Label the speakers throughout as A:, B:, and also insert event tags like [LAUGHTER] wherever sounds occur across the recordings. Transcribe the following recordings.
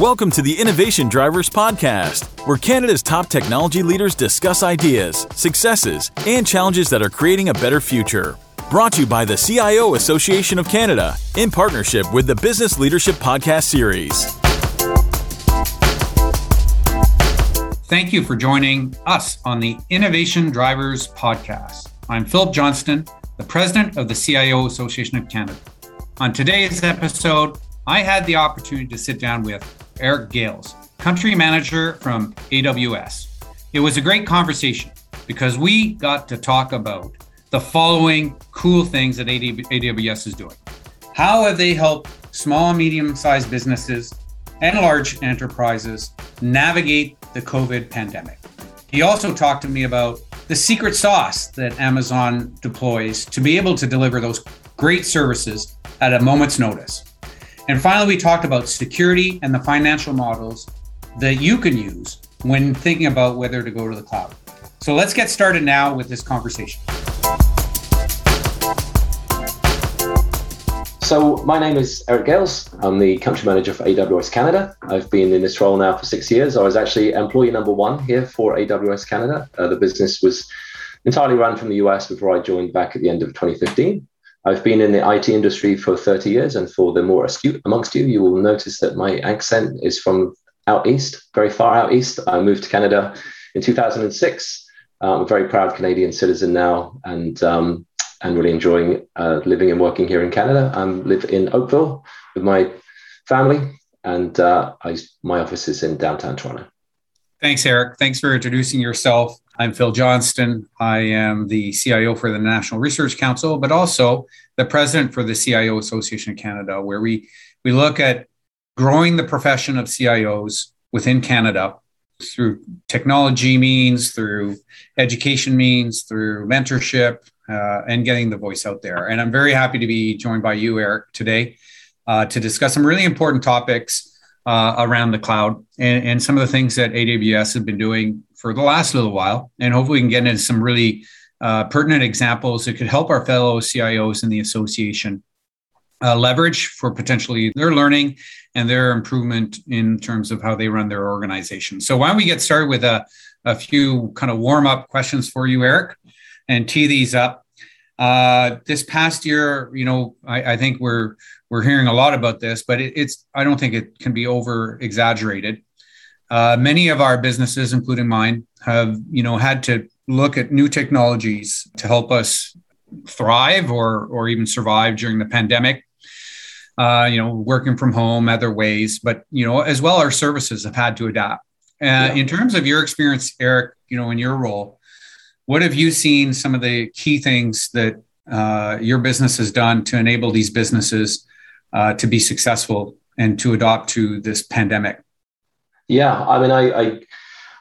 A: Welcome to the Innovation Drivers Podcast, where Canada's top technology leaders discuss ideas, successes, and challenges that are creating a better future. Brought to you by the CIO Association of Canada in partnership with the Business Leadership Podcast Series.
B: Thank you for joining us on the Innovation Drivers Podcast. I'm Philip Johnston, the president of the CIO Association of Canada. On today's episode, I had the opportunity to sit down with Eric Gales, country manager from AWS. It was a great conversation because we got to talk about the following cool things that AWS is doing. How have they helped small and medium sized businesses and large enterprises navigate the COVID pandemic? He also talked to me about the secret sauce that Amazon deploys to be able to deliver those great services at a moment's notice. And finally, we talked about security and the financial models that you can use when thinking about whether to go to the cloud. So let's get started now with this conversation.
C: So, my name is Eric Gales. I'm the country manager for AWS Canada. I've been in this role now for six years. I was actually employee number one here for AWS Canada. Uh, the business was entirely run from the US before I joined back at the end of 2015. I've been in the IT industry for 30 years, and for the more astute amongst you, you will notice that my accent is from out east, very far out east. I moved to Canada in 2006. I'm a very proud Canadian citizen now, and um, and really enjoying uh, living and working here in Canada. I live in Oakville with my family, and uh, I, my office is in downtown Toronto.
B: Thanks, Eric. Thanks for introducing yourself. I'm Phil Johnston. I am the CIO for the National Research Council, but also the president for the CIO Association of Canada, where we, we look at growing the profession of CIOs within Canada through technology means, through education means, through mentorship, uh, and getting the voice out there. And I'm very happy to be joined by you, Eric, today uh, to discuss some really important topics uh, around the cloud and, and, some of the things that AWS have been doing for the last little while. And hopefully, we can get into some really uh, pertinent examples that could help our fellow CIOs in the association uh, leverage for potentially their learning and their improvement in terms of how they run their organization. So, why don't we get started with a, a few kind of warm up questions for you, Eric, and tee these up. Uh, this past year, you know, I, I, think we're we're hearing a lot about this, but it, it's I don't think it can be over exaggerated. Uh, many of our businesses, including mine, have you know had to look at new technologies to help us thrive or or even survive during the pandemic. Uh, you know, working from home, other ways, but you know, as well, our services have had to adapt. Uh, yeah. In terms of your experience, Eric, you know, in your role, what have you seen some of the key things that uh, your business has done to enable these businesses uh, to be successful and to adopt to this pandemic?
C: Yeah, I mean, I, I,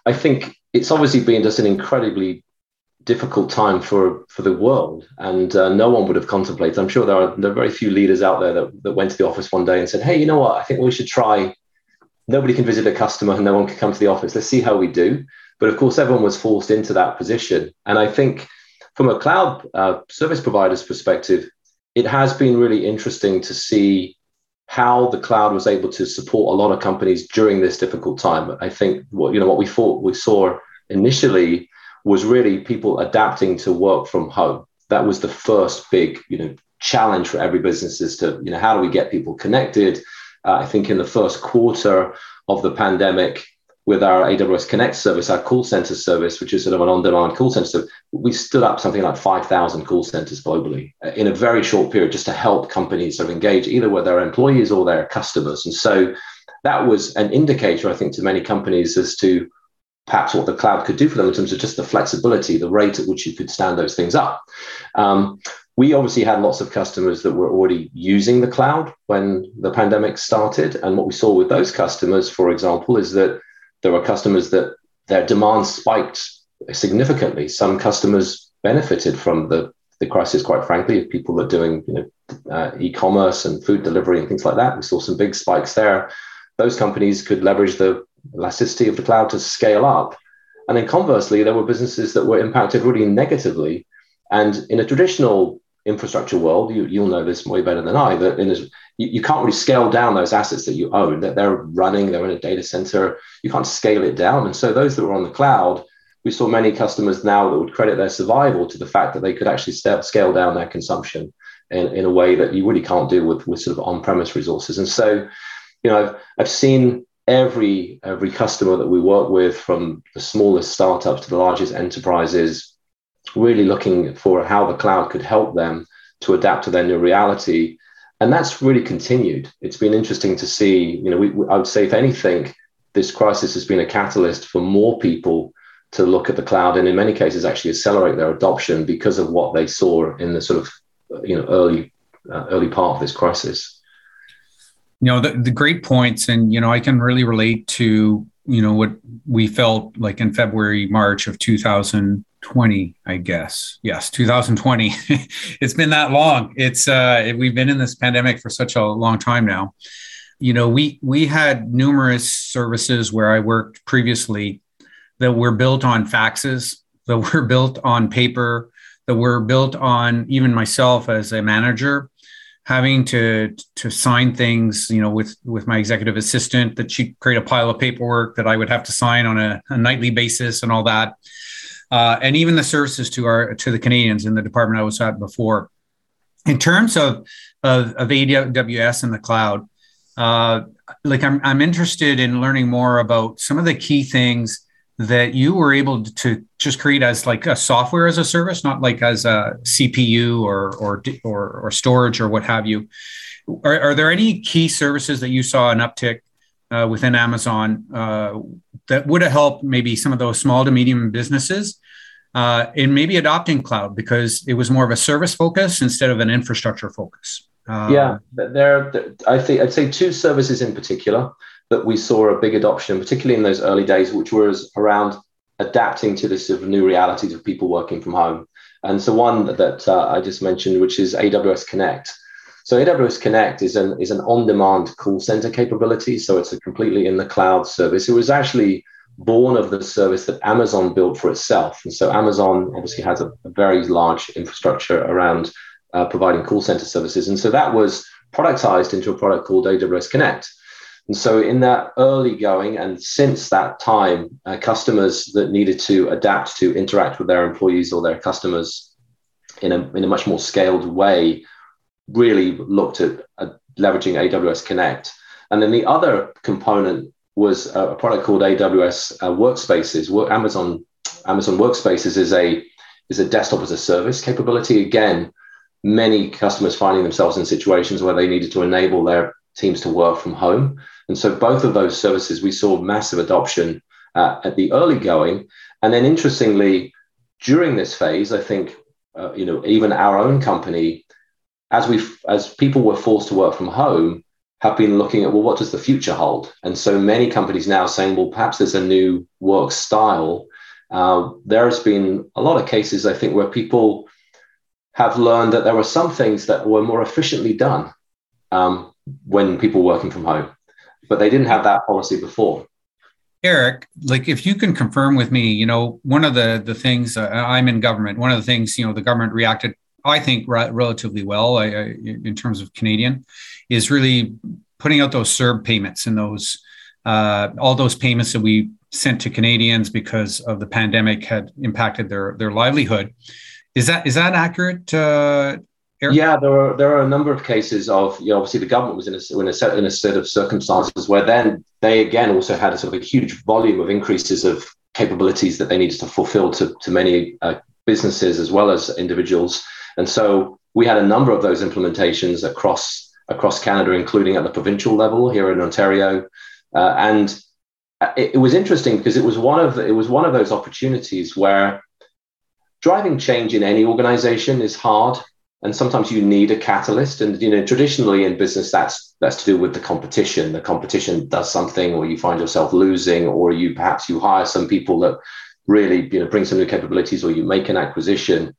C: I think it's obviously been just an incredibly difficult time for for the world, and uh, no one would have contemplated. I'm sure there are there are very few leaders out there that, that went to the office one day and said, "Hey, you know what? I think we should try." Nobody can visit a customer, and no one can come to the office. Let's see how we do. But of course, everyone was forced into that position, and I think from a cloud uh, service provider's perspective, it has been really interesting to see how the cloud was able to support a lot of companies during this difficult time. I think what you know what we thought we saw initially was really people adapting to work from home. That was the first big you know challenge for every business is to you know how do we get people connected. Uh, I think in the first quarter of the pandemic, with our AWS Connect service, our call center service, which is sort of an on-demand call center, So we stood up something like 5,000 call centers globally uh, in a very short period just to help companies sort of engage either with their employees or their customers. And so that was an indicator, I think, to many companies as to perhaps what the cloud could do for them in terms of just the flexibility, the rate at which you could stand those things up. Um, we obviously had lots of customers that were already using the cloud when the pandemic started. And what we saw with those customers, for example, is that there were customers that their demand spiked significantly. Some customers benefited from the, the crisis, quite frankly, of people that are doing you know, uh, e-commerce and food delivery and things like that. We saw some big spikes there. Those companies could leverage the elasticity of the cloud to scale up. And then conversely, there were businesses that were impacted really negatively. And in a traditional infrastructure world, you, you'll know this way better than I, that in this, you, you can't really scale down those assets that you own, that they're running, they're in a data center. You can't scale it down. And so those that were on the cloud, we saw many customers now that would credit their survival to the fact that they could actually scale down their consumption in, in a way that you really can't do with, with sort of on-premise resources. And so, you know, I've, I've seen every every customer that we work with, from the smallest startups to the largest enterprises, really looking for how the cloud could help them to adapt to their new reality. And that's really continued. It's been interesting to see, you know, we, I would say, if anything, this crisis has been a catalyst for more people to look at the cloud and in many cases actually accelerate their adoption because of what they saw in the sort of, you know, early, uh, early part of this crisis.
B: You know, the, the great points, and, you know, I can really relate to, you know, what we felt like in February, March of 2000 20 i guess. Yes 2020 [LAUGHS] it's been that long. It's uh we've been in this pandemic for such a long time now. You know we we had numerous services where i worked previously that were built on faxes that were [LAUGHS] built on paper that were built on even myself as a manager having to to sign things you know with with my executive assistant that she'd create a pile of paperwork that i would have to sign on a, a nightly basis and all that uh, and even the services to our to the Canadians in the department I was at before. In terms of of, of AWS and the cloud, uh, like I'm I'm interested in learning more about some of the key things that you were able to just create as like a software as a service, not like as a CPU or or or, or storage or what have you. Are, are there any key services that you saw an uptick uh, within Amazon uh, that would have helped maybe some of those small to medium businesses uh, in maybe adopting cloud because it was more of a service focus instead of an infrastructure focus.
C: Uh, yeah, there. I think I'd say two services in particular that we saw a big adoption, particularly in those early days, which was around adapting to this sort of new realities of people working from home. And so one that uh, I just mentioned, which is AWS Connect. So AWS Connect is an is an on-demand call center capability. So it's a completely in the cloud service. It was actually born of the service that Amazon built for itself. And so Amazon obviously has a, a very large infrastructure around uh, providing call center services. And so that was productized into a product called AWS Connect. And so, in that early going, and since that time, uh, customers that needed to adapt to interact with their employees or their customers in a, in a much more scaled way really looked at leveraging AWS Connect. And then the other component was a product called AWS uh, Workspaces. Amazon Amazon Workspaces is a is a desktop as a service capability. Again, many customers finding themselves in situations where they needed to enable their teams to work from home, and so both of those services we saw massive adoption uh, at the early going, and then interestingly, during this phase, I think uh, you know even our own company as we as people were forced to work from home have been looking at well what does the future hold and so many companies now saying well perhaps there's a new work style uh, there's been a lot of cases i think where people have learned that there were some things that were more efficiently done um, when people were working from home but they didn't have that policy before
B: Eric, like if you can confirm with me, you know, one of the the things uh, I'm in government. One of the things, you know, the government reacted I think re- relatively well I, I, in terms of Canadian, is really putting out those CERB payments and those uh, all those payments that we sent to Canadians because of the pandemic had impacted their their livelihood. Is that is that accurate? Uh,
C: Eric? Yeah, there are there are a number of cases of you know obviously the government was in a in a set in a set of circumstances where then they again also had a sort of a huge volume of increases of capabilities that they needed to fulfill to to many uh, businesses as well as individuals and so we had a number of those implementations across across Canada, including at the provincial level here in Ontario. Uh, and it, it, was interesting because it was one of it was one of those opportunities where driving change in any organization is hard and sometimes you need a catalyst. And you know traditionally in business that's that's to do with the competition. The competition does something or you find yourself losing or you perhaps you hire some people that really you know bring some new capabilities or you make an acquisition.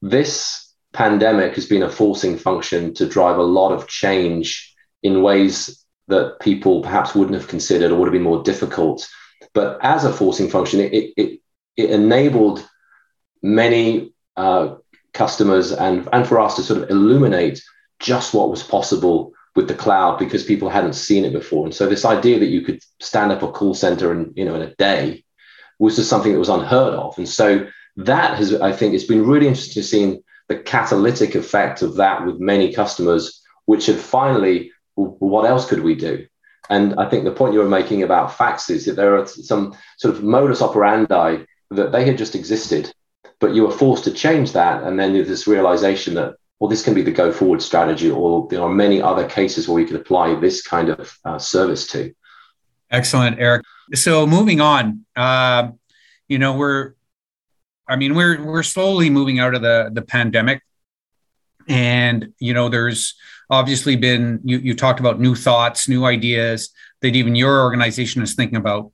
C: This pandemic has been a forcing function to drive a lot of change in ways that people perhaps wouldn't have considered or would have been more difficult. But as a forcing function, it, it, it enabled many uh, customers and, and for us to sort of illuminate just what was possible with the cloud because people hadn't seen it before. And so this idea that you could stand up a call center in, you know, in a day was just something that was unheard of. And so that has, I think, it's been really interesting to see the catalytic effect of that with many customers, which had finally, what else could we do? And I think the point you were making about faxes, is that there are some sort of modus operandi that they had just existed, but you were forced to change that. And then there's this realization that well, this can be the go forward strategy, or there are many other cases where we could apply this kind of uh, service to.
B: Excellent, Eric. So moving on, uh, you know, we're, I mean, we're we're slowly moving out of the the pandemic, and you know, there's obviously been you you talked about new thoughts, new ideas that even your organization is thinking about.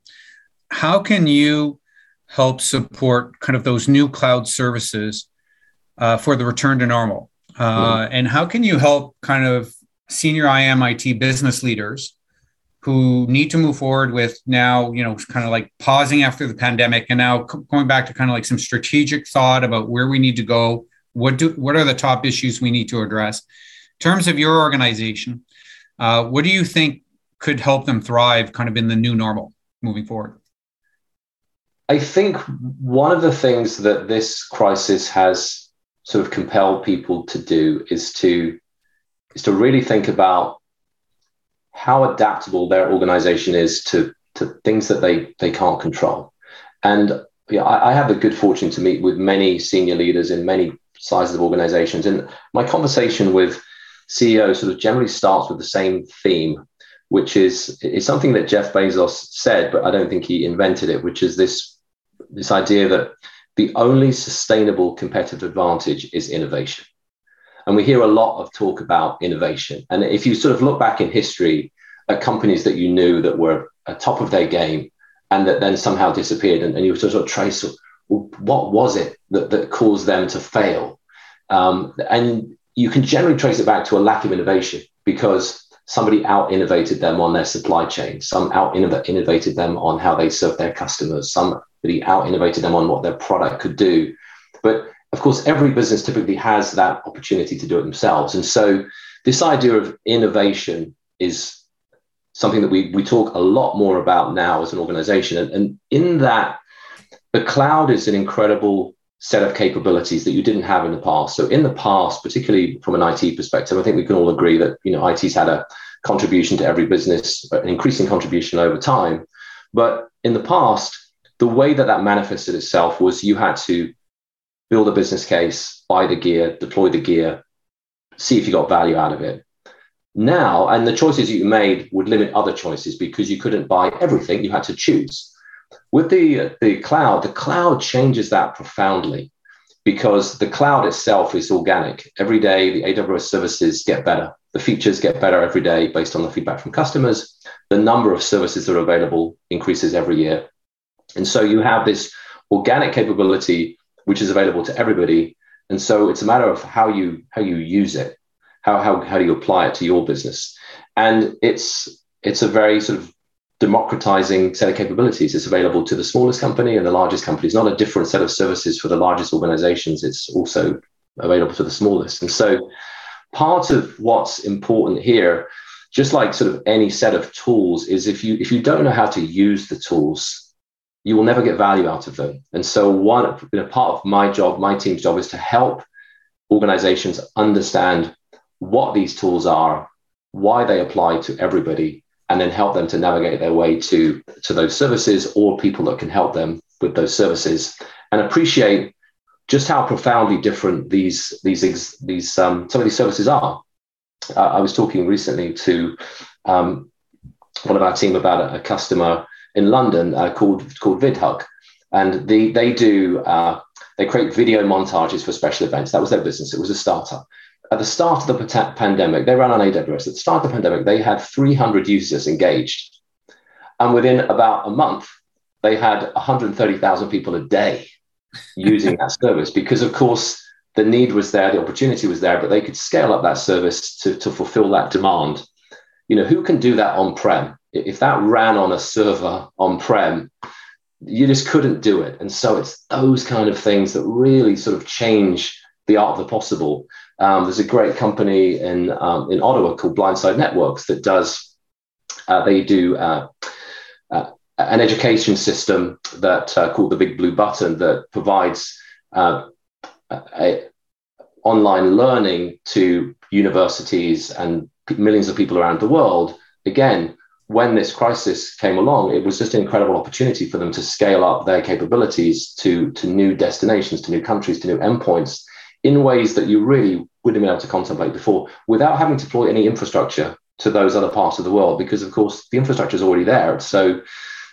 B: How can you help support kind of those new cloud services uh, for the return to normal? Uh, and how can you help kind of senior IMIT business leaders who need to move forward with now, you know, kind of like pausing after the pandemic and now going back to kind of like some strategic thought about where we need to go? What do what are the top issues we need to address? In terms of your organization, uh, what do you think could help them thrive kind of in the new normal moving forward?
C: I think one of the things that this crisis has sort of compelled people to do is to is to really think about how adaptable their organization is to to things that they they can't control and yeah, I, I have the good fortune to meet with many senior leaders in many sizes of organizations and my conversation with ceos sort of generally starts with the same theme which is is something that jeff bezos said but i don't think he invented it which is this this idea that the only sustainable competitive advantage is innovation. And we hear a lot of talk about innovation. And if you sort of look back in history at companies that you knew that were at top of their game and that then somehow disappeared, and, and you sort of trace what was it that, that caused them to fail? Um, and you can generally trace it back to a lack of innovation because somebody out innovated them on their supply chain, some out innovated them on how they serve their customers, some really out innovated them on what their product could do. But of course, every business typically has that opportunity to do it themselves. And so this idea of innovation is something that we, we talk a lot more about now as an organization. And, and in that, the cloud is an incredible set of capabilities that you didn't have in the past. So in the past, particularly from an IT perspective, I think we can all agree that you know IT's had a contribution to every business, an increasing contribution over time. But in the past, the way that that manifested itself was you had to build a business case, buy the gear, deploy the gear, see if you got value out of it. Now, and the choices you made would limit other choices because you couldn't buy everything, you had to choose. With the, the cloud, the cloud changes that profoundly because the cloud itself is organic. Every day, the AWS services get better. The features get better every day based on the feedback from customers. The number of services that are available increases every year. And so you have this organic capability which is available to everybody. And so it's a matter of how you how you use it, how how, how do you apply it to your business. And it's it's a very sort of democratizing set of capabilities. It's available to the smallest company and the largest company. It's not a different set of services for the largest organizations. It's also available to the smallest. And so part of what's important here, just like sort of any set of tools, is if you if you don't know how to use the tools, you will never get value out of them. And so, one you know, part of my job, my team's job, is to help organizations understand what these tools are, why they apply to everybody, and then help them to navigate their way to, to those services or people that can help them with those services, and appreciate just how profoundly different these these these um, some of these services are. Uh, I was talking recently to um, one of our team about a, a customer in London uh, called called VidHug, and the, they do uh, they create video montages for special events. That was their business. It was a startup. At the start of the pandemic, they ran on AWS. At the start of the pandemic, they had 300 users engaged, and within about a month, they had 130,000 people a day [LAUGHS] using that service because, of course. The need was there, the opportunity was there, but they could scale up that service to, to fulfill that demand. You know, who can do that on prem? If that ran on a server on prem, you just couldn't do it. And so it's those kind of things that really sort of change the art of the possible. Um, there's a great company in um, in Ottawa called Blindside Networks that does uh, they do uh, uh, an education system that uh, called the Big Blue Button that provides uh, online learning to universities and millions of people around the world. Again, when this crisis came along, it was just an incredible opportunity for them to scale up their capabilities to, to new destinations, to new countries, to new endpoints in ways that you really wouldn't have been able to contemplate before without having to deploy any infrastructure to those other parts of the world because, of course, the infrastructure is already there. So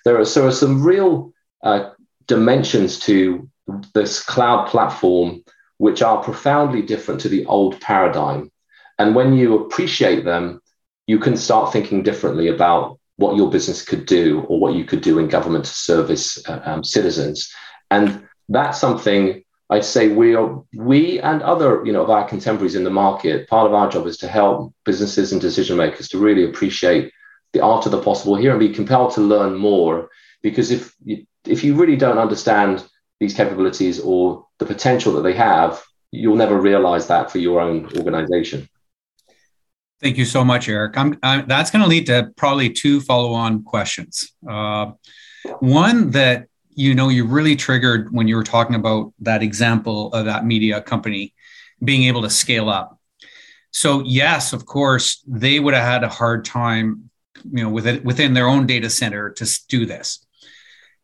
C: there are, so are some real uh, dimensions to this cloud platform which are profoundly different to the old paradigm. And when you appreciate them, you can start thinking differently about what your business could do or what you could do in government to service uh, um, citizens. And that's something I'd say we are, we and other, you know, of our contemporaries in the market, part of our job is to help businesses and decision makers to really appreciate the art of the possible here and be compelled to learn more. Because if you, if you really don't understand these capabilities or the potential that they have, you'll never realize that for your own organization.
B: Thank you so much, Eric. I'm, I'm, that's going to lead to probably two follow-on questions. Uh, one that you know you really triggered when you were talking about that example of that media company being able to scale up. So yes, of course, they would have had a hard time, you know, within within their own data center to do this.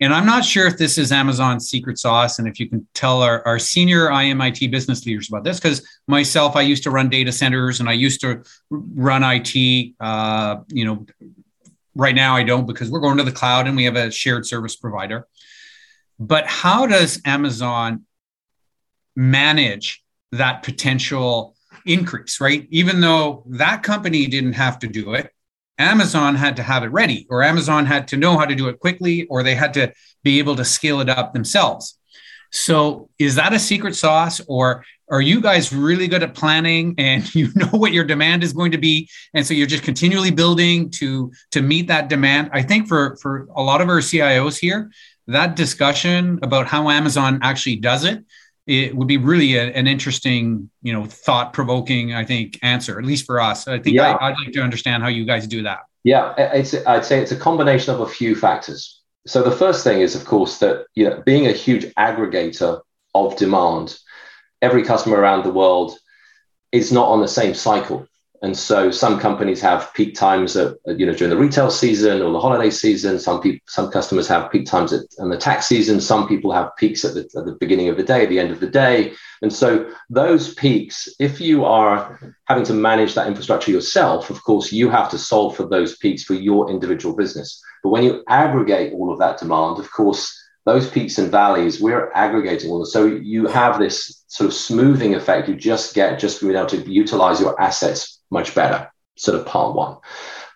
B: And I'm not sure if this is Amazon's secret sauce and if you can tell our, our senior IMIT business leaders about this, because myself, I used to run data centers and I used to run IT. Uh, you know, right now I don't because we're going to the cloud and we have a shared service provider. But how does Amazon manage that potential increase, right? Even though that company didn't have to do it, Amazon had to have it ready, or Amazon had to know how to do it quickly, or they had to be able to scale it up themselves. So, is that a secret sauce, or are you guys really good at planning [LAUGHS] and you know what your demand is going to be, and so you're just continually building to to meet that demand? I think for for a lot of our CIOs here, that discussion about how Amazon actually does it it would be really a, an interesting, you know, thought provoking, I think, answer, at least for us. I think yeah. I, would like to understand how you guys do that.
C: Yeah, it's, I'd say it's a combination of a few factors. So the first thing is, of course, that you know, being a huge aggregator of demand, every customer around the world is not on the same cycle. And so some companies have peak times at, you know during the retail season or the holiday season. Some people, some customers have peak times at, in the tax season. Some people have peaks at the, at the beginning of the day, at the end of the day. And so those peaks, if you are having to manage that infrastructure yourself, of course, you have to solve for those peaks for your individual business. But when you aggregate all of that demand, of course, those peaks and valleys, we're aggregating all. So you have this sort of smoothing effect you just get just being able to utilize your assets much better. Sort of part one.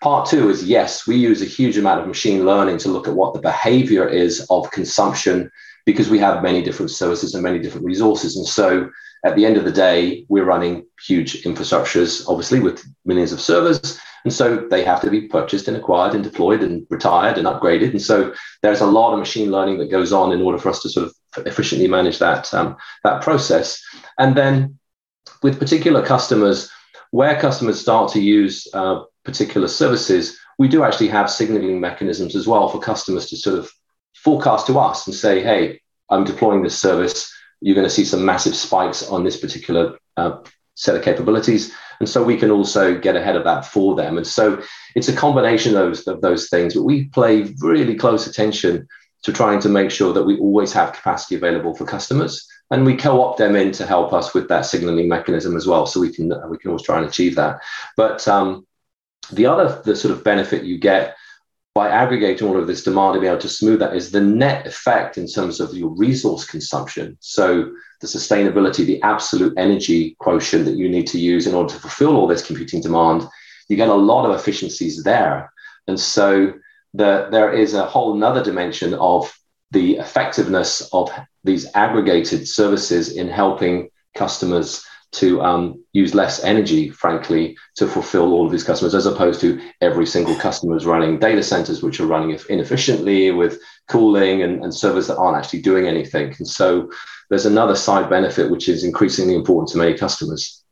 C: Part two is yes, we use a huge amount of machine learning to look at what the behavior is of consumption because we have many different services and many different resources. And so at the end of the day, we're running huge infrastructures, obviously, with millions of servers. And so they have to be purchased and acquired and deployed and retired and upgraded. And so there's a lot of machine learning that goes on in order for us to sort of efficiently manage that, um, that process. And then with particular customers, where customers start to use uh, particular services, we do actually have signaling mechanisms as well for customers to sort of forecast to us and say, hey, I'm deploying this service. You're going to see some massive spikes on this particular uh, set of capabilities. And so we can also get ahead of that for them. And so it's a combination of those, of those things, but we play really close attention to trying to make sure that we always have capacity available for customers and we co-opt them in to help us with that signaling mechanism as well. So we can we can always try and achieve that. But um, the other the sort of benefit you get by aggregating all of this demand and be able to smooth that is the net effect in terms of your resource consumption. So the sustainability the absolute energy quotient that you need to use in order to fulfill all this computing demand you get a lot of efficiencies there. And so the, there is a whole another dimension of the effectiveness of these aggregated services in helping customers to um, use less energy, frankly, to fulfill all of these customers, as opposed to every single customer is running data centers which are running inefficiently with cooling and, and servers that aren't actually doing anything. And so there's another side benefit which is increasingly important to many customers.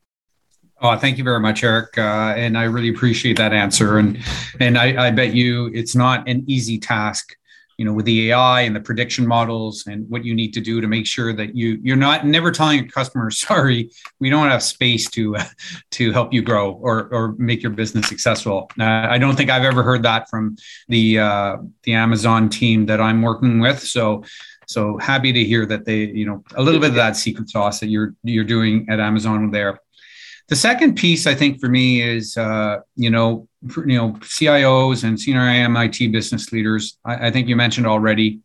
B: Oh, thank you very much, Eric, uh, and I really appreciate that answer. And and I, I bet you it's not an easy task you know with the ai and the prediction models and what you need to do to make sure that you you're not never telling your customer [LAUGHS] sorry we don't have space to uh, to help you grow or or make your business successful. Uh, i don't think i've ever heard that from the uh, the amazon team that i'm working with. So so happy to hear that they you know a little bit of that secret sauce that you're you're doing at amazon there. The second piece i think for me is uh, you know you know CIOs and senior IT business leaders, I, I, think you mentioned already,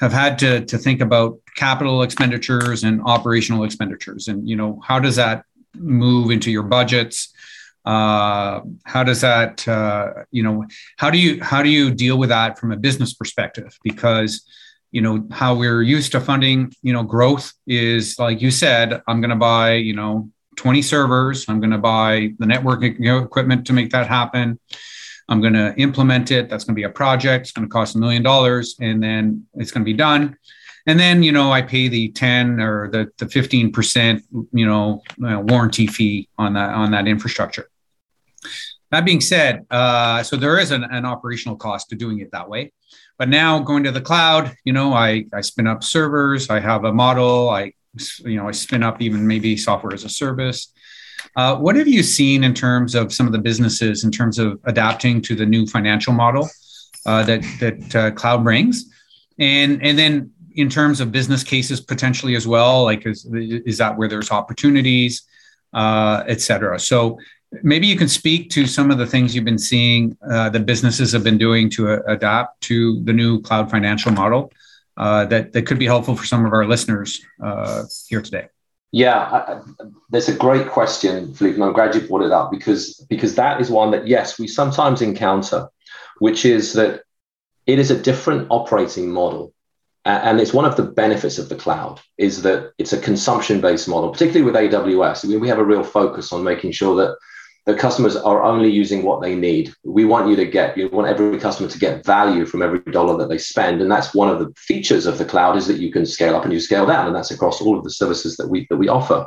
B: have had to to think about capital expenditures and operational expenditures, and you know how does that move into your budgets? Uh, how does that uh, you know how do you how do you deal with that from a business perspective? Because you know how we're used to funding you know growth is like you said i'm going to buy you know 20 servers. I'm going to buy the networking equipment to make that happen. I'm going to implement it. That's going to be a project. It's going to cost a million dollars and then it's going to be done. And then, you know, I pay the 10 or the, the 15%, you know, uh, warranty fee on that, on that infrastructure. That being said, uh, so there is an, an operational cost to doing it that way. But now going to the cloud, you know, I, I spin up servers, I have a model, I you know, I spin up even maybe software as a service. Uh, what have you seen in terms of some of the businesses in terms of adapting to the new financial model uh, that that uh, cloud brings, and and then in terms of business cases potentially as well, like is is that where there's opportunities, uh, et cetera. So maybe you can speak to some of the things you've been seeing uh, that businesses have been doing to uh, adapt to the new cloud financial model uh, that that could be helpful for some of our listeners uh, here today?
C: Yeah, that's a great question, Philippe, and I'm glad you brought it up because because that is one that yes, we sometimes encounter, which is that it is a different operating model, and it's one of the benefits of the cloud is that it's a consumption-based model, particularly with AWS. I mean, we have a real focus on making sure that the customers are only using what they need. We want you to get, you want every customer to get value from every dollar that they spend. And that's one of the features of the cloud is that you can scale up and you scale down. And that's across all of the services that we that we offer.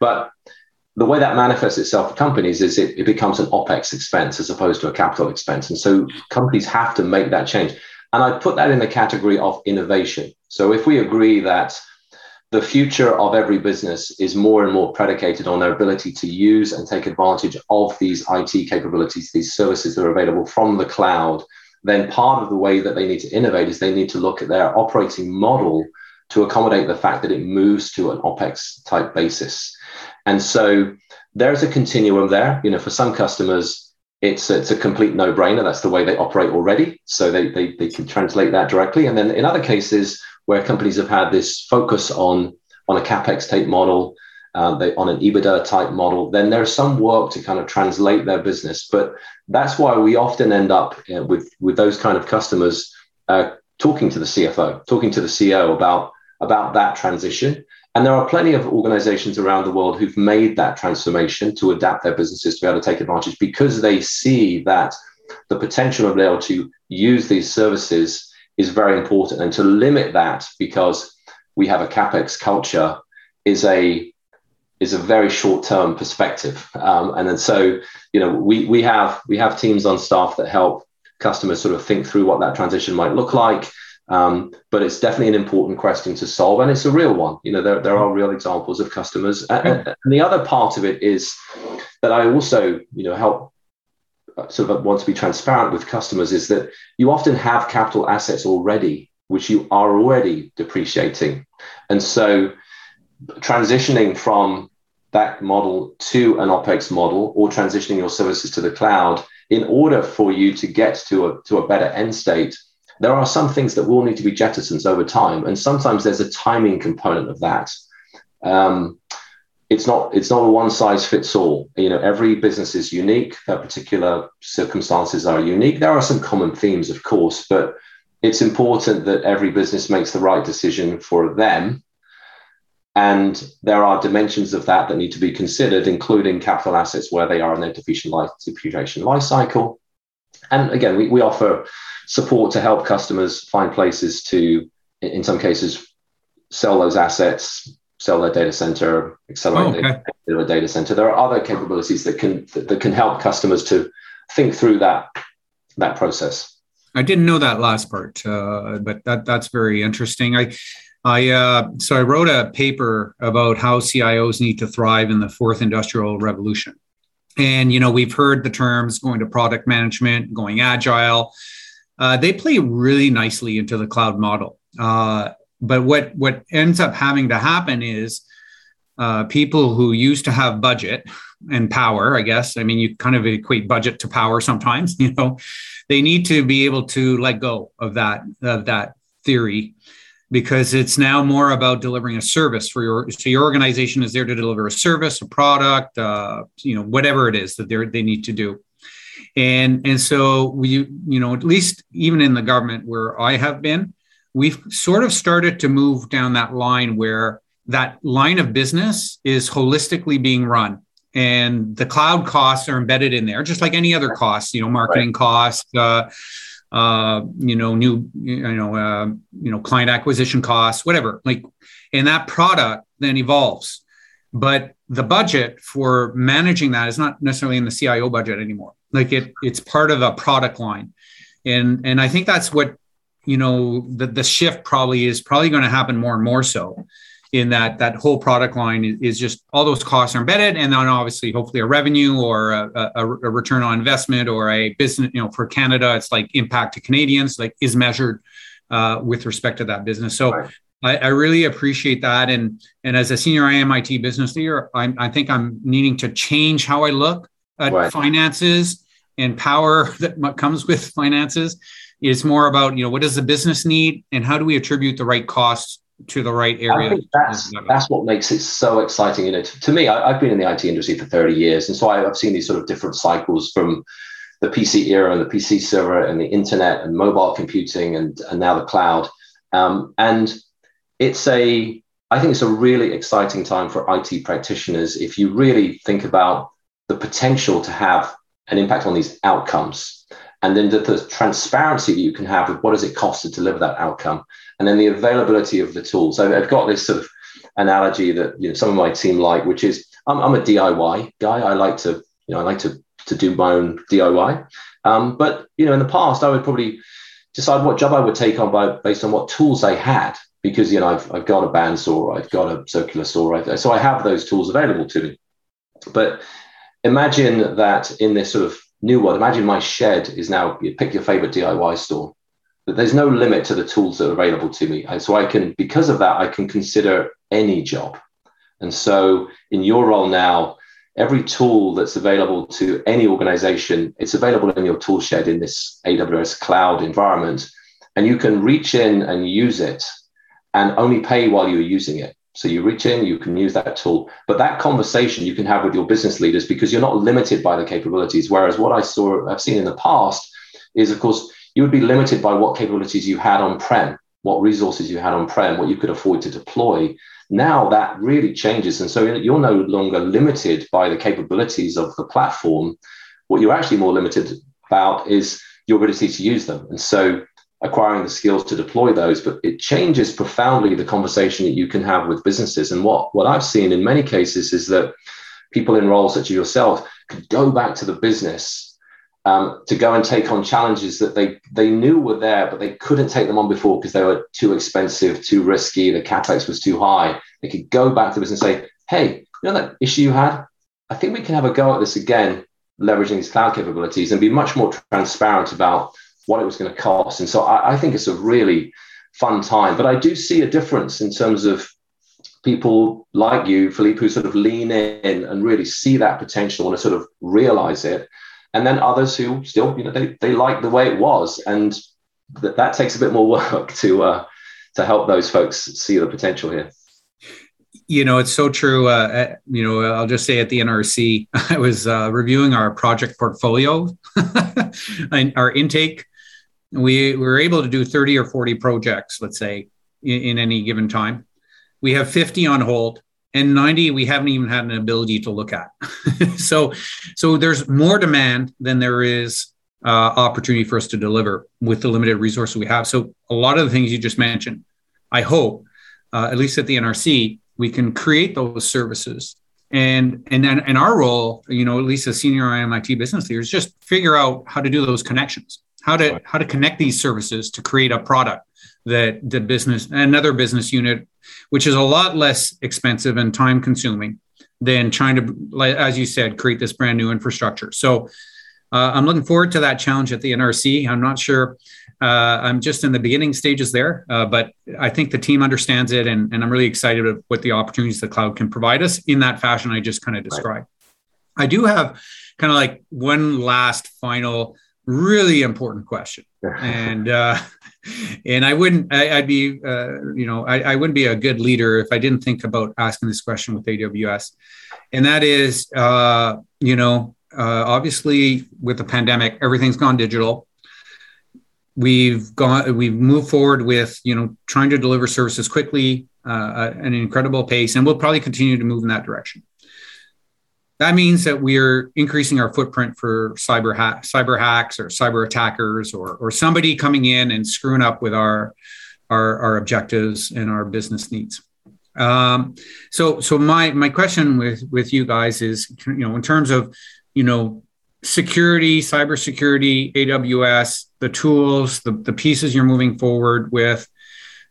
C: But the way that manifests itself for companies is it, it becomes an OPEX expense as opposed to a capital expense. And so companies have to make that change. And I put that in the category of innovation. So if we agree that the future of every business is more and more predicated on their ability to use and take advantage of these IT capabilities, these services that are available from the cloud, then part of the way that they need to innovate is they need to look at their operating model to accommodate the fact that it moves to an OPEX type basis. And so there's a continuum there. You know, for some customers, it's it's a complete no-brainer. That's the way they operate already. So they, they, they can translate that directly. And then in other cases, where companies have had this focus on on a capex type model, uh, they, on an EBITDA type model, then there's some work to kind of translate their business. But that's why we often end up uh, with with those kind of customers uh, talking to the CFO, talking to the CEO about about that transition. And there are plenty of organizations around the world who've made that transformation to adapt their businesses to be able to take advantage because they see that the potential of being able to use these services is very important. And to limit that because we have a capex culture is a is a very short term perspective. Um, and then so you know we we have we have teams on staff that help customers sort of think through what that transition might look like. Um, but it's definitely an important question to solve, and it's a real one. You know, there, there are real examples of customers, and, and the other part of it is that I also, you know, help sort of want to be transparent with customers is that you often have capital assets already, which you are already depreciating. And so transitioning from that model to an OPEX model or transitioning your services to the cloud, in order for you to get to a, to a better end state, there are some things that will need to be jettisoned over time. And sometimes there's a timing component of that. Um, it's not it's not a one size fits all. You know every business is unique. Their particular circumstances are unique. There are some common themes of course but it's important that every business makes the right decision for them. And there are dimensions of that that need to be considered, including capital assets where they are in their depreciation life cycle. And again, we, we offer support to help customers find places to, in some cases, sell those assets, sell their data center, accelerate oh, okay. their data center. There are other capabilities that can that can help customers to think through that that process.
B: I didn't know that last part, uh, but that that's very interesting. I I uh, so I wrote a paper about how CIOs need to thrive in the fourth industrial revolution, and you know we've heard the terms going to product management, going agile. Uh, they play really nicely into the cloud model. Uh, but what what ends up having to happen is uh, people who used to have budget and power, I guess. I mean, you kind of equate budget to power sometimes. [LAUGHS] You know, they need to be able to let go of that of that theory because it's now more about delivering a service for your so your organization is there to deliver a service, a product, uh, you know, whatever it is that they they need to do. And and so we you know at least even in the government where I have been, we've sort of started to move down that line where that line of business is holistically being run. And the cloud costs are embedded in there just like any other costs you know marketing right. costs uh, uh, you know new you know uh, you know client acquisition costs whatever. Like and that product then evolves. But the budget for managing that is not necessarily in the cio budget anymore. Like it it's part of a product line. And and i think that's what you know the, the shift probably is probably going to happen more and more so in that that whole product line is just all those costs are embedded and then obviously hopefully a revenue or a, a, a, return on investment or a business you know for canada it's like impact to canadians like is measured uh, with respect to that business so right. I, I, really appreciate that and and as a senior IMIT business leader I, I think i'm needing to change how i look at right. finances and power [LAUGHS] that comes with finances it's more about, you know, what does the business need and how do we attribute the right costs to the right area?
C: That's, that's what makes it so exciting. You know, to, to me, I, have been in the IT industry for 30 years. And so I, I've seen these sort of different cycles from the PC era and the PC server and the internet and mobile computing and, and now the cloud. Um, and it's a, I think it's a really exciting time for IT practitioners if you really think about the potential to have an impact on these outcomes and then the, the, transparency that you can have of what does it cost to deliver that outcome and then the availability of the tools. So i've got this sort of analogy that you know some of my team like which is i'm, I'm a diy guy. I like to you know i like to to do my own diy um, but you know in the past i would probably decide what job i would take on by based on what tools i had because you know i've, I've got a bandsaw i've got a circular saw so i have those tools available to me. But imagine that in this sort of new world. Imagine my shed is now, pick your favorite DIY store, but there's no limit to the tools that are available to me. And so I can, because of that, I can consider any job. And so in your role now, every tool that's available to any organization, it's available in your tool shed in this AWS cloud environment. And you can reach in and use it and only pay while you're using it. So you reach in, you can use that tool. But that conversation you can have with your business leaders because you're not limited by the capabilities. Whereas what I saw, I've seen in the past is, of course, you would be limited by what capabilities you had on prem, what resources you had on prem, what you could afford to deploy. Now that really changes. And so you're no longer limited by the capabilities of the platform. What you're actually more limited about is your ability to use them. And so acquiring the skills to deploy those, but it changes profoundly the conversation that you can have with businesses. And what, what I've seen in many cases is that people in roles such as yourself could go back to the business um, to go and take on challenges that they, they knew were there, but they couldn't take them on before because they were too expensive, too risky, the capex was too high. They could go back to the business and say, hey, you know that issue you had? I think we can have a go at this again, leveraging these cloud capabilities and be much more transparent about what it was going to cost. And so I, I think it's a really fun time. But I do see a difference in terms of people like you, Philippe, who sort of lean in and really see that potential and want to sort of realize it. And then others who still, you know, they, they like the way it was. And that, that takes a bit more [LAUGHS] work to uh, to help those folks see the potential here.
B: You know, it's so true. Uh, uh you know, I'll just say at the NRC, [LAUGHS] I was uh, reviewing our project portfolio, [LAUGHS] and our intake we, we were able to do 30 or 40 projects, let's say, in, in any given time. we have 50 on hold and 90 we haven't even had an ability to look at. [LAUGHS] So so there's more demand than there is uh, opportunity for us to deliver with the limited resources we have. So a lot of the things you just mentioned i hope uh, at least at the nrc we can create those services. And and then and our role you know at least as senior IMIT business leaders just figure out how to do those connections how to how to connect these services to create a product that the business another business unit which is a lot less expensive and time consuming than trying to as you said create this brand new infrastructure. So uh, i'm looking forward to that challenge at the nrc i'm not sure uh, i'm just in the beginning stages there uh, but i think the team understands it and, and i'm really excited of what the opportunities the cloud can provide us in that fashion i just kind of described. Right. i do have kind of like one last final really important question. [LAUGHS] And uh, and i wouldn't I, would be uh, you know I, I, wouldn't be a good leader if i didn't think about asking this question with aws and that is uh, you know uh, obviously with the pandemic everything's gone digital. We've gone we've moved forward with you know trying to deliver services quickly uh, at an incredible pace and we'll probably continue to move in that direction that means that we're increasing our footprint for cyber ha- cyber hacks or cyber attackers or, or somebody coming in and screwing up with our, our, our objectives and our business needs. Um, so, so my my question with with you guys is, you know, in terms of, you know, security, cybersecurity, AWS, the tools, the, the pieces you're moving forward with.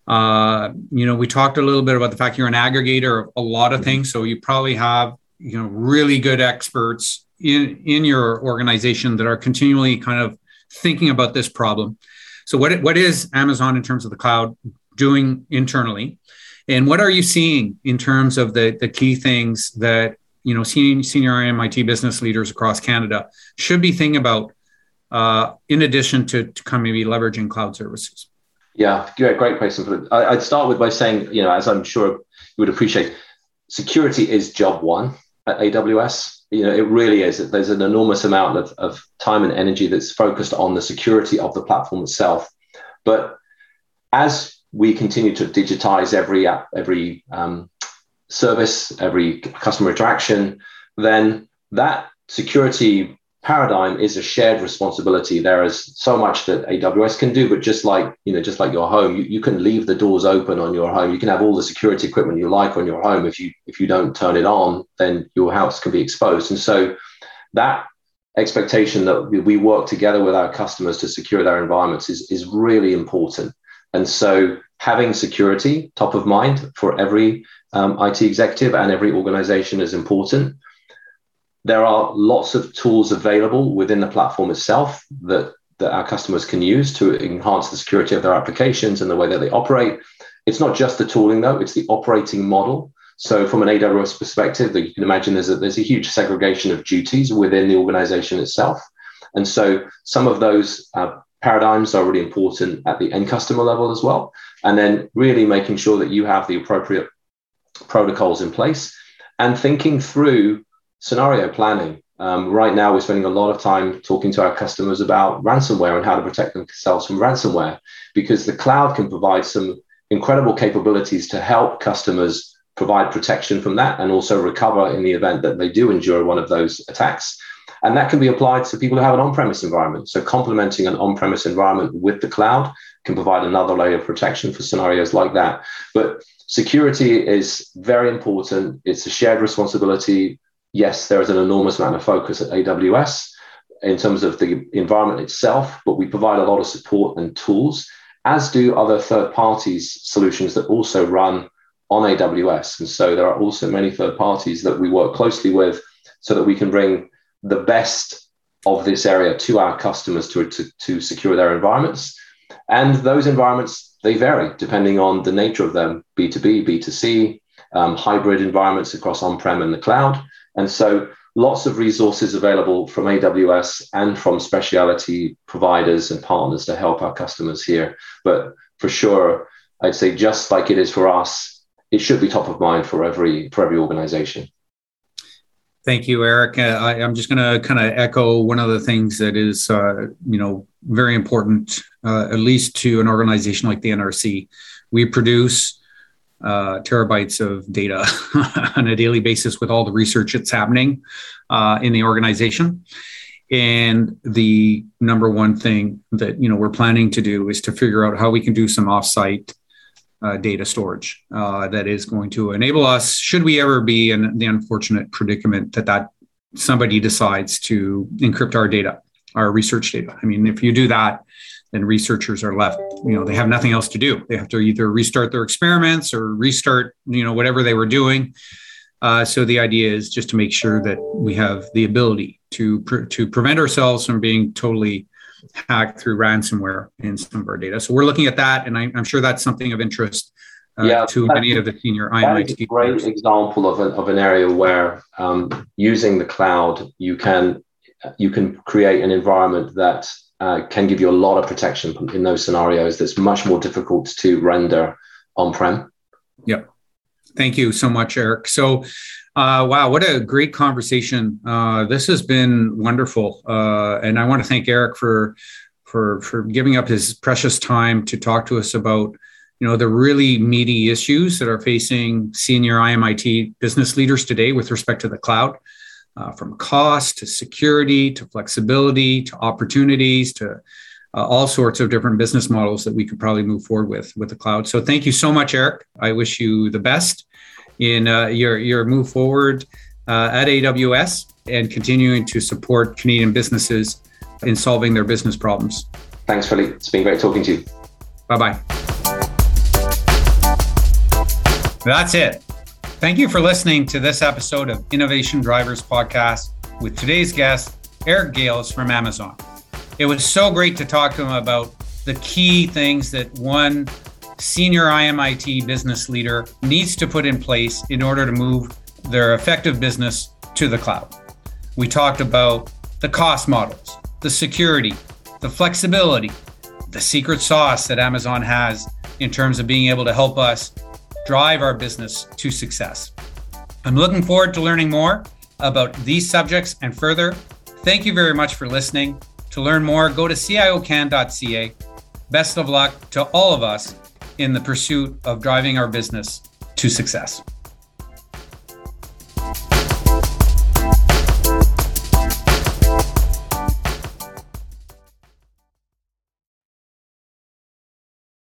B: Uh, you know, we talked a little bit about the fact you're an aggregator of a lot of things. So you probably have you know really good experts in in your organization that are continually kind of thinking about this problem so what what is amazon in terms of the cloud doing internally and what are you seeing in terms of the the key things that you know senior, senior MIT business leaders across Canada should be thinking about uh, in addition to, to kind of maybe leveraging cloud services?
C: Yeah, great, great question. I'd start with by saying, you know, as I'm sure you would appreciate, security is job one at AWS. You know, it really is. There's an enormous amount of, of time and energy that's focused on the security of the platform itself. But as we continue to digitize every app, every um, service, every customer interaction, then that security paradigm is a shared responsibility. There is so much that AWS can do, but just like you know, just like your home, you, you can leave the doors open on your home. You can have all the security equipment you like on your home. If you if you don't turn it on, then your house can be exposed. And so that expectation that we work together with our customers to secure their environments is, is really important. And so having security top of mind for every um, IT executive and every organization is important. There are lots of tools available within the platform itself that, that our customers can use to enhance the security of their applications and the way that they operate. It's not just the tooling, though, it's the operating model. So, from an AWS perspective, you can imagine there's a, there's a huge segregation of duties within the organization itself. And so, some of those uh, paradigms are really important at the end customer level as well. And then, really making sure that you have the appropriate protocols in place and thinking through scenario planning. Um, right now, we're spending a lot of time talking to our customers about ransomware and how to protect themselves from ransomware because the cloud can provide some incredible capabilities to help customers provide protection from that and also recover in the event that they do endure one of those attacks. And that can be applied to people who have an on premise environment. So, complementing an on premise environment with the cloud can provide another layer of protection for scenarios like that. But security is very important. It's a shared responsibility yes, there is an enormous amount of focus at AWS in terms of the environment itself, but we provide a lot of support and tools, as do other third parties solutions that also run on AWS. And so there are also many third parties that we work closely with so that we can bring the best of this area to our customers to, to, to secure their environments. And those environments, they vary depending on the nature of them B2B, B2C, um, hybrid environments across on prem and the cloud. And so lots of resources available from AWS and from specialty providers and partners to help our customers here. But for sure, I'd say just like it is for us, it should be top of mind for every for every organization.
B: Thank you, Eric. Uh, I, am just going to kind of echo one of the things that is, uh, you know, very important, uh, at least to an organization like the NRC. We produce uh, terabytes of data [LAUGHS] on a daily basis with all the research that's happening uh, in the organization. And the number one thing that you know we're planning to do is to figure out how we can do some offsite uh, data storage uh, that is going to enable us, should we ever be in the unfortunate predicament that that somebody decides to encrypt our data, our research data. I mean, if you do that, then researchers are left, you know, they have nothing else to do. They have to either restart their experiments or restart, you know, whatever they were doing. Uh, so the idea is just to make sure that we have the ability to pre- to prevent ourselves from being totally hacked through ransomware in some of our data. So we're looking at that, and I, am sure that's something of interest uh, yeah, to many of the senior
C: IMIT. That is a great example of, a, of an area where um, using the cloud, you can you can create an environment that uh, can give you a lot of protection in those scenarios. That's much more difficult to render on-prem.
B: Yep. Thank you so much, Eric. So uh, wow, what a great conversation! Uh, this has been wonderful, uh, and I want to thank Eric for for for giving up his precious time to talk to us about you know the really meaty issues that are facing senior IMIT business leaders today with respect to the cloud, uh, from cost to security to flexibility to opportunities to uh, all sorts of different business models that we could probably move forward with with the cloud. So thank you so much, Eric. I wish you the best in uh, your your move forward uh, at AWS and continuing to support Canadian businesses in solving their business problems.
C: Thanks, Philly. It's been great talking to you.
B: Bye bye. That's it. Thank you for listening to this episode of Innovation Drivers Podcast with today's guest, Eric Gales from Amazon. It was so great to talk to him about the key things that one senior IMIT business leader needs to put in place in order to move their effective business to the cloud. We talked about the cost models, the security, the flexibility, the secret sauce that Amazon has in terms of being able to help us drive our business to success. I'm looking forward to learning more about these subjects and further. Thank you very much for listening. To learn more, go to ciocan.ca. Best of luck to all of us in the pursuit of driving our business to success.